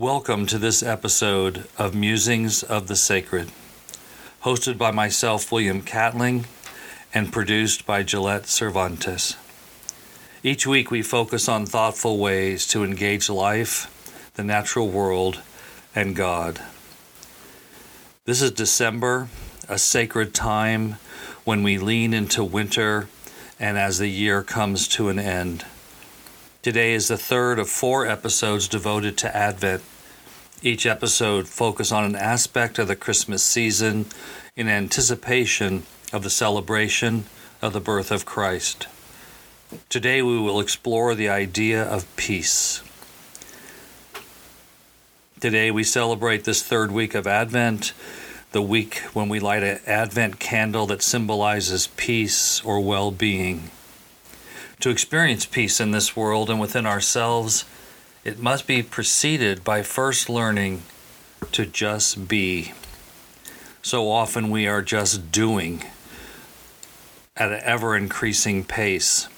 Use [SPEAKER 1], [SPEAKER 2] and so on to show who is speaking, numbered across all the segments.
[SPEAKER 1] Welcome to this episode of Musings of the Sacred, hosted by myself, William Catling, and produced by Gillette Cervantes. Each week, we focus on thoughtful ways to engage life, the natural world, and God. This is December, a sacred time when we lean into winter and as the year comes to an end. Today is the third of four episodes devoted to Advent. Each episode focuses on an aspect of the Christmas season in anticipation of the celebration of the birth of Christ. Today we will explore the idea of peace. Today we celebrate this third week of Advent, the week when we light an Advent candle that symbolizes peace or well being. To experience peace in this world and within ourselves, it must be preceded by first learning to just be. So often we are just doing at an ever increasing pace.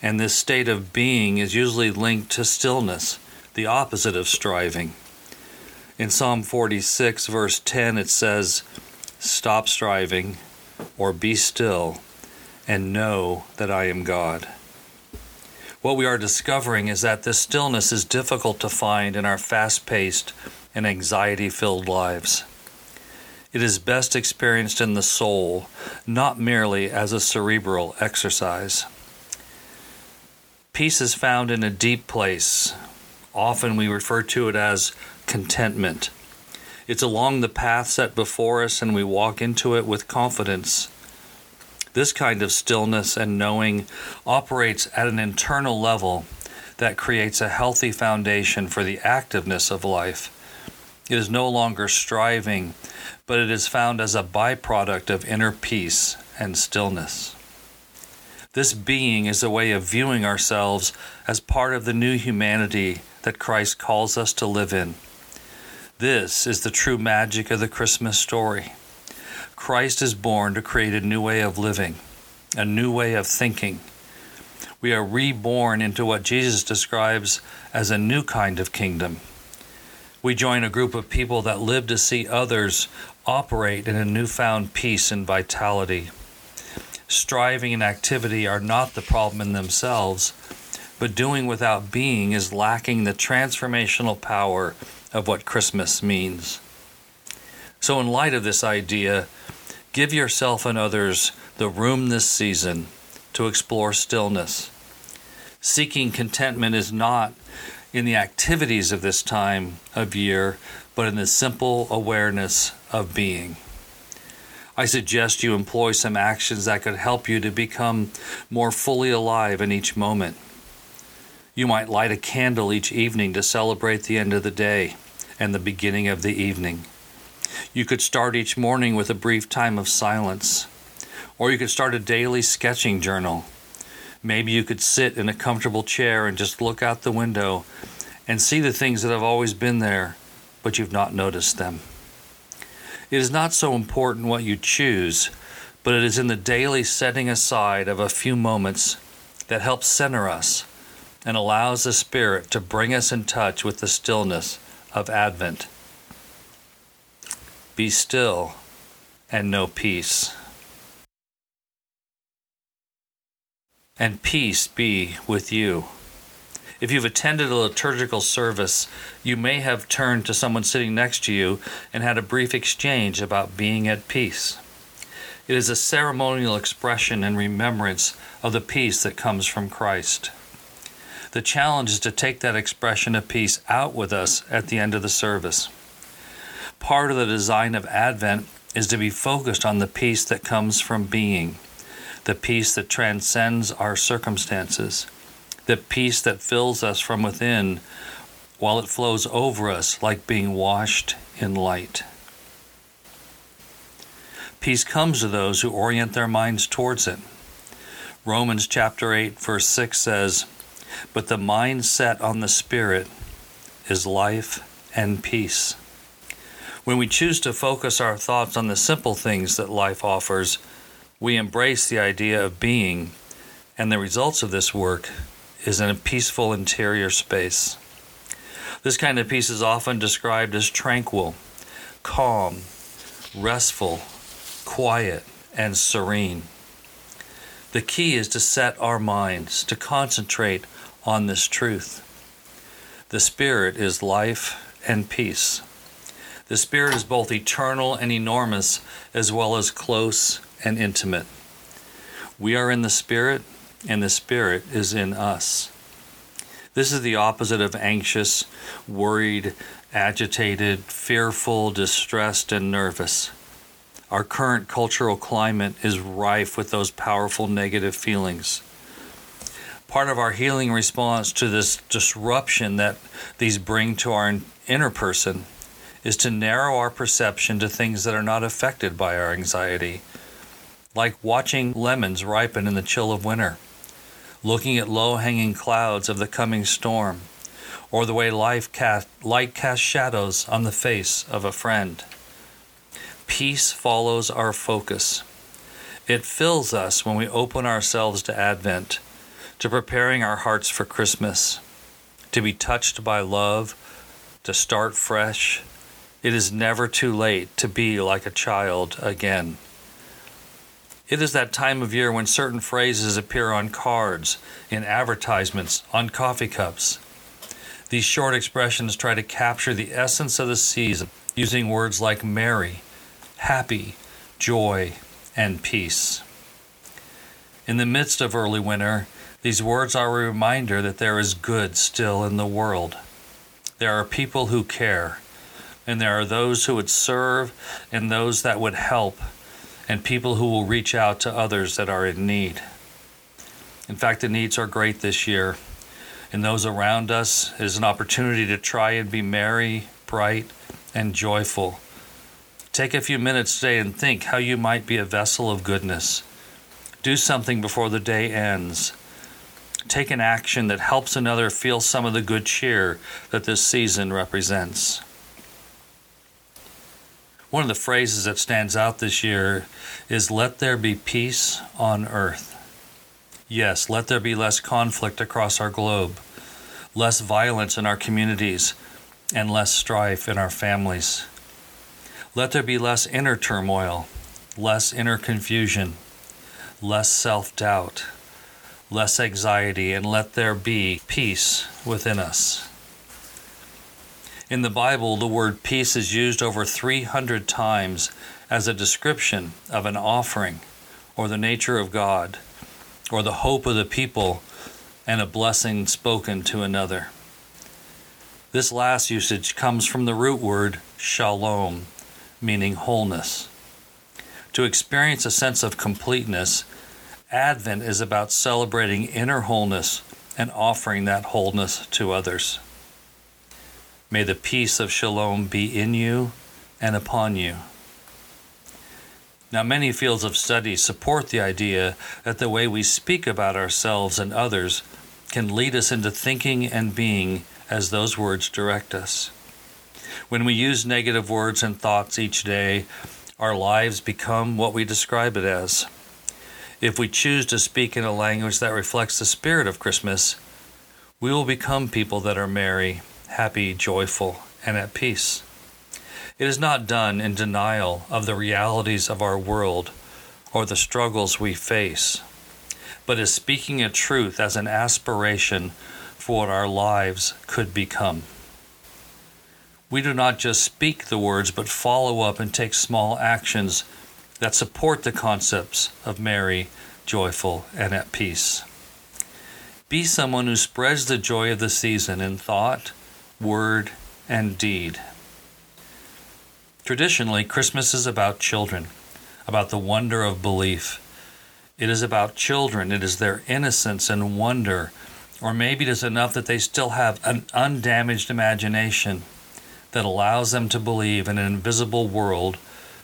[SPEAKER 1] And this state of being is usually linked to stillness, the opposite of striving. In Psalm 46, verse 10, it says, Stop striving, or be still, and know that I am God what we are discovering is that this stillness is difficult to find in our fast paced and anxiety filled lives. It is best experienced in the soul, not merely as a cerebral exercise. Peace is found in a deep place. Often we refer to it as contentment. It's along the path set before us, and we walk into it with confidence this kind of stillness and knowing operates at an internal level that creates a healthy foundation for the activeness of life. It is no longer striving, but it is found as a byproduct of inner peace and stillness. This being is a way of viewing ourselves as part of the new humanity that Christ calls us to live in. This is the true magic of the Christmas story. Christ is born to create a new way of living, a new way of thinking. We are reborn into what Jesus describes as a new kind of kingdom. We join a group of people that live to see others operate in a newfound peace and vitality. Striving and activity are not the problem in themselves, but doing without being is lacking the transformational power of what Christmas means. So, in light of this idea, give yourself and others the room this season to explore stillness. Seeking contentment is not in the activities of this time of year, but in the simple awareness of being. I suggest you employ some actions that could help you to become more fully alive in each moment. You might light a candle each evening to celebrate the end of the day and the beginning of the evening. You could start each morning with a brief time of silence, or you could start a daily sketching journal. Maybe you could sit in a comfortable chair and just look out the window and see the things that have always been there, but you've not noticed them. It is not so important what you choose, but it is in the daily setting aside of a few moments that helps center us and allows the Spirit to bring us in touch with the stillness of Advent. Be still and know peace. And peace be with you. If you've attended a liturgical service, you may have turned to someone sitting next to you and had a brief exchange about being at peace. It is a ceremonial expression and remembrance of the peace that comes from Christ. The challenge is to take that expression of peace out with us at the end of the service part of the design of Advent is to be focused on the peace that comes from being, the peace that transcends our circumstances, the peace that fills us from within while it flows over us like being washed in light. Peace comes to those who orient their minds towards it. Romans chapter 8 verse 6 says, "But the mind set on the Spirit is life and peace." When we choose to focus our thoughts on the simple things that life offers, we embrace the idea of being, and the results of this work is in a peaceful interior space. This kind of peace is often described as tranquil, calm, restful, quiet, and serene. The key is to set our minds to concentrate on this truth. The Spirit is life and peace. The Spirit is both eternal and enormous, as well as close and intimate. We are in the Spirit, and the Spirit is in us. This is the opposite of anxious, worried, agitated, fearful, distressed, and nervous. Our current cultural climate is rife with those powerful negative feelings. Part of our healing response to this disruption that these bring to our inner person is to narrow our perception to things that are not affected by our anxiety, like watching lemons ripen in the chill of winter, looking at low hanging clouds of the coming storm, or the way life cast, light casts shadows on the face of a friend. Peace follows our focus. It fills us when we open ourselves to Advent, to preparing our hearts for Christmas, to be touched by love, to start fresh. It is never too late to be like a child again. It is that time of year when certain phrases appear on cards, in advertisements, on coffee cups. These short expressions try to capture the essence of the season using words like merry, happy, joy, and peace. In the midst of early winter, these words are a reminder that there is good still in the world. There are people who care, and there are those who would serve, and those that would help, and people who will reach out to others that are in need. In fact, the needs are great this year, and those around us is an opportunity to try and be merry, bright, and joyful Take a few minutes today and think how you might be a vessel of goodness. Do something before the day ends. Take an action that helps another feel some of the good cheer that this season represents. One of the phrases that stands out this year is let there be peace on earth. Yes, let there be less conflict across our globe, less violence in our communities, and less strife in our families. Let there be less inner turmoil, less inner confusion, less self doubt, less anxiety, and let there be peace within us. In the Bible, the word peace is used over 300 times as a description of an offering or the nature of God or the hope of the people and a blessing spoken to another. This last usage comes from the root word shalom, meaning wholeness. To experience a sense of completeness, Advent is about celebrating inner wholeness and offering that wholeness to others. May the peace of Shalom be in you and upon you. Now, many fields of study support the idea that the way we speak about ourselves and others can lead us into thinking and being as those words direct us. When we use negative words and thoughts each day, our lives become what we describe it as. If we choose to speak in a language that reflects the spirit of Christmas, we will become people that are merry, happy, joyful, and at peace. It is not done in denial of the realities of our world or the struggles we face, but is speaking a truth as an aspiration for what our lives could become we do not just speak the words, but follow up and take small actions that support the concepts of merry, joyful, and at peace. Be someone who spreads the joy of the season in thought, word, and deed. Traditionally, Christmas is about children, about the wonder of belief. It is about children, it is their innocence and wonder, or maybe it is enough that they still have an undamaged imagination that allows them to believe in an invisible world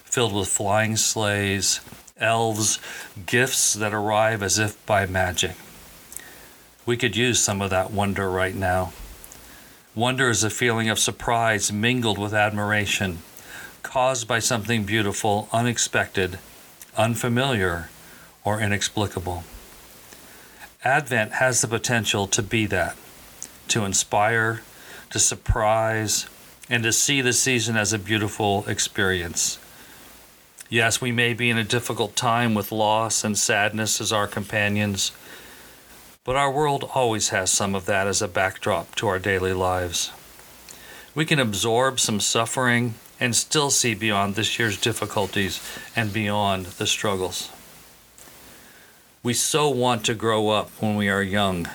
[SPEAKER 1] filled with flying sleighs, elves, gifts that arrive as if by magic. We could use some of that wonder right now. Wonder is a feeling of surprise mingled with admiration, caused by something beautiful, unexpected, unfamiliar, or inexplicable. Advent has the potential to be that, to inspire, to surprise, and to see the season as a beautiful experience. Yes, we may be in a difficult time with loss and sadness as our companions, but our world always has some of that as a backdrop to our daily lives. We can absorb some suffering and still see beyond this year's difficulties and beyond the struggles. We so want to grow up when we are young.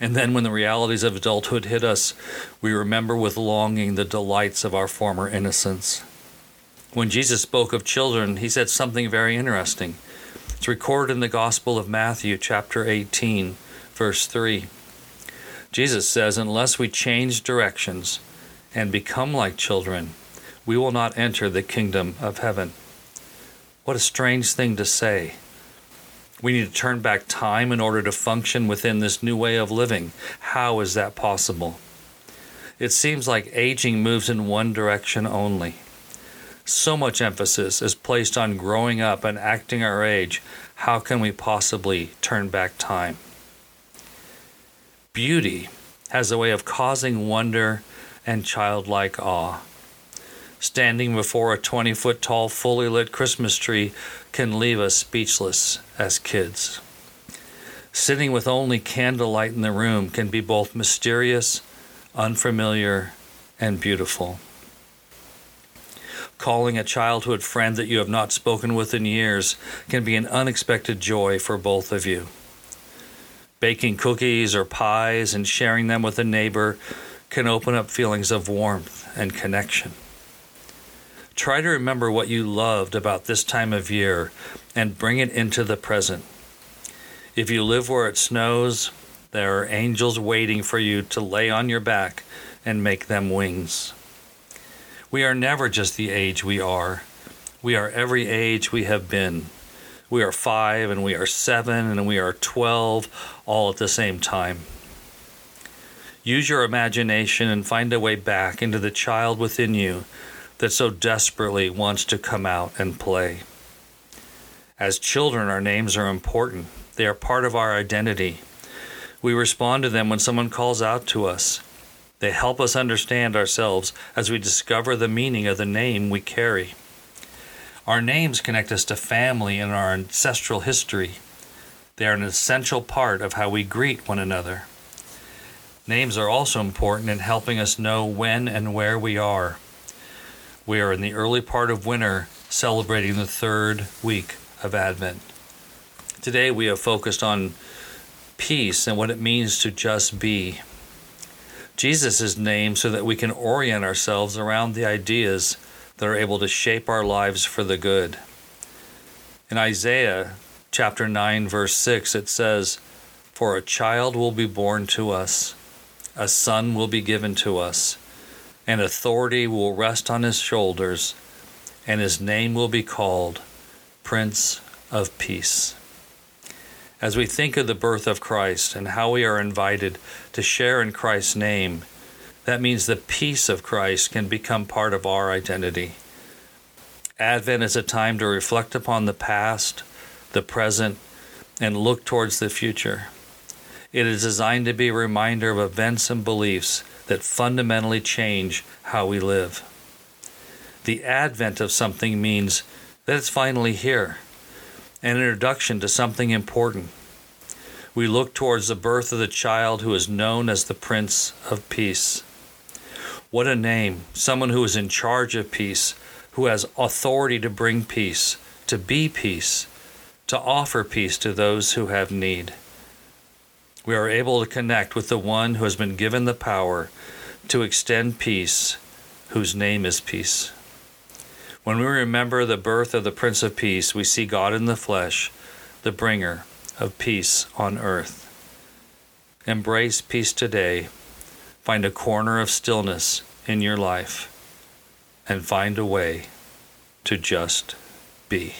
[SPEAKER 1] And then when the realities of adulthood hit us, we remember with longing the delights of our former innocence. When Jesus spoke of children, he said something very interesting. It's recorded in the Gospel of Matthew, chapter 18, verse 3. Jesus says, Unless we change directions and become like children, we will not enter the kingdom of heaven. What a strange thing to say. We need to turn back time in order to function within this new way of living. How is that possible? It seems like aging moves in one direction only. So much emphasis is placed on growing up and acting our age. How can we possibly turn back time? Beauty has a way of causing wonder and childlike awe. Standing before a 20 foot tall, fully lit Christmas tree can leave us speechless as kids. Sitting with only candlelight in the room can be both mysterious, unfamiliar, and beautiful. Calling a childhood friend that you have not spoken with in years can be an unexpected joy for both of you. Baking cookies or pies and sharing them with a neighbor can open up feelings of warmth and connection. Try to remember what you loved about this time of year and bring it into the present. If you live where it snows, there are angels waiting for you to lay on your back and make them wings. We are never just the age we are, we are every age we have been. We are five and we are seven and we are 12 all at the same time. Use your imagination and find a way back into the child within you that so desperately wants to come out and play. As children, our names are important, they are part of our identity. We respond to them when someone calls out to us. They help us understand ourselves as we discover the meaning of the name we carry. Our names connect us to family and our ancestral history. They are an essential part of how we greet one another. Names are also important in helping us know when and where we are. We are in the early part of winter, celebrating the third week of Advent. Today we have focused on peace and what it means to just be. Jesus is named so that we can orient ourselves around the ideas that are able to shape our lives for the good. In Isaiah chapter 9, verse 6, it says, For a child will be born to us, a son will be given to us and authority will rest on his shoulders, and his name will be called Prince of Peace. As we think of the birth of Christ and how we are invited to share in Christ's name, that means the peace of Christ can become part of our identity. Advent is a time to reflect upon the past, the present, and look towards the future. It is designed to be a reminder of events and beliefs that fundamentally change how we live. The advent of something means that it's finally here, an introduction to something important. We look towards the birth of the child who is known as the Prince of Peace. What a name! Someone who is in charge of peace, who has authority to bring peace, to be peace, to offer peace to those who have need we are able to connect with the one who has been given the power to extend peace, whose name is peace. When we remember the birth of the Prince of Peace, we see God in the flesh, the bringer of peace on earth. Embrace peace today. Find a corner of stillness in your life and find a way to just be.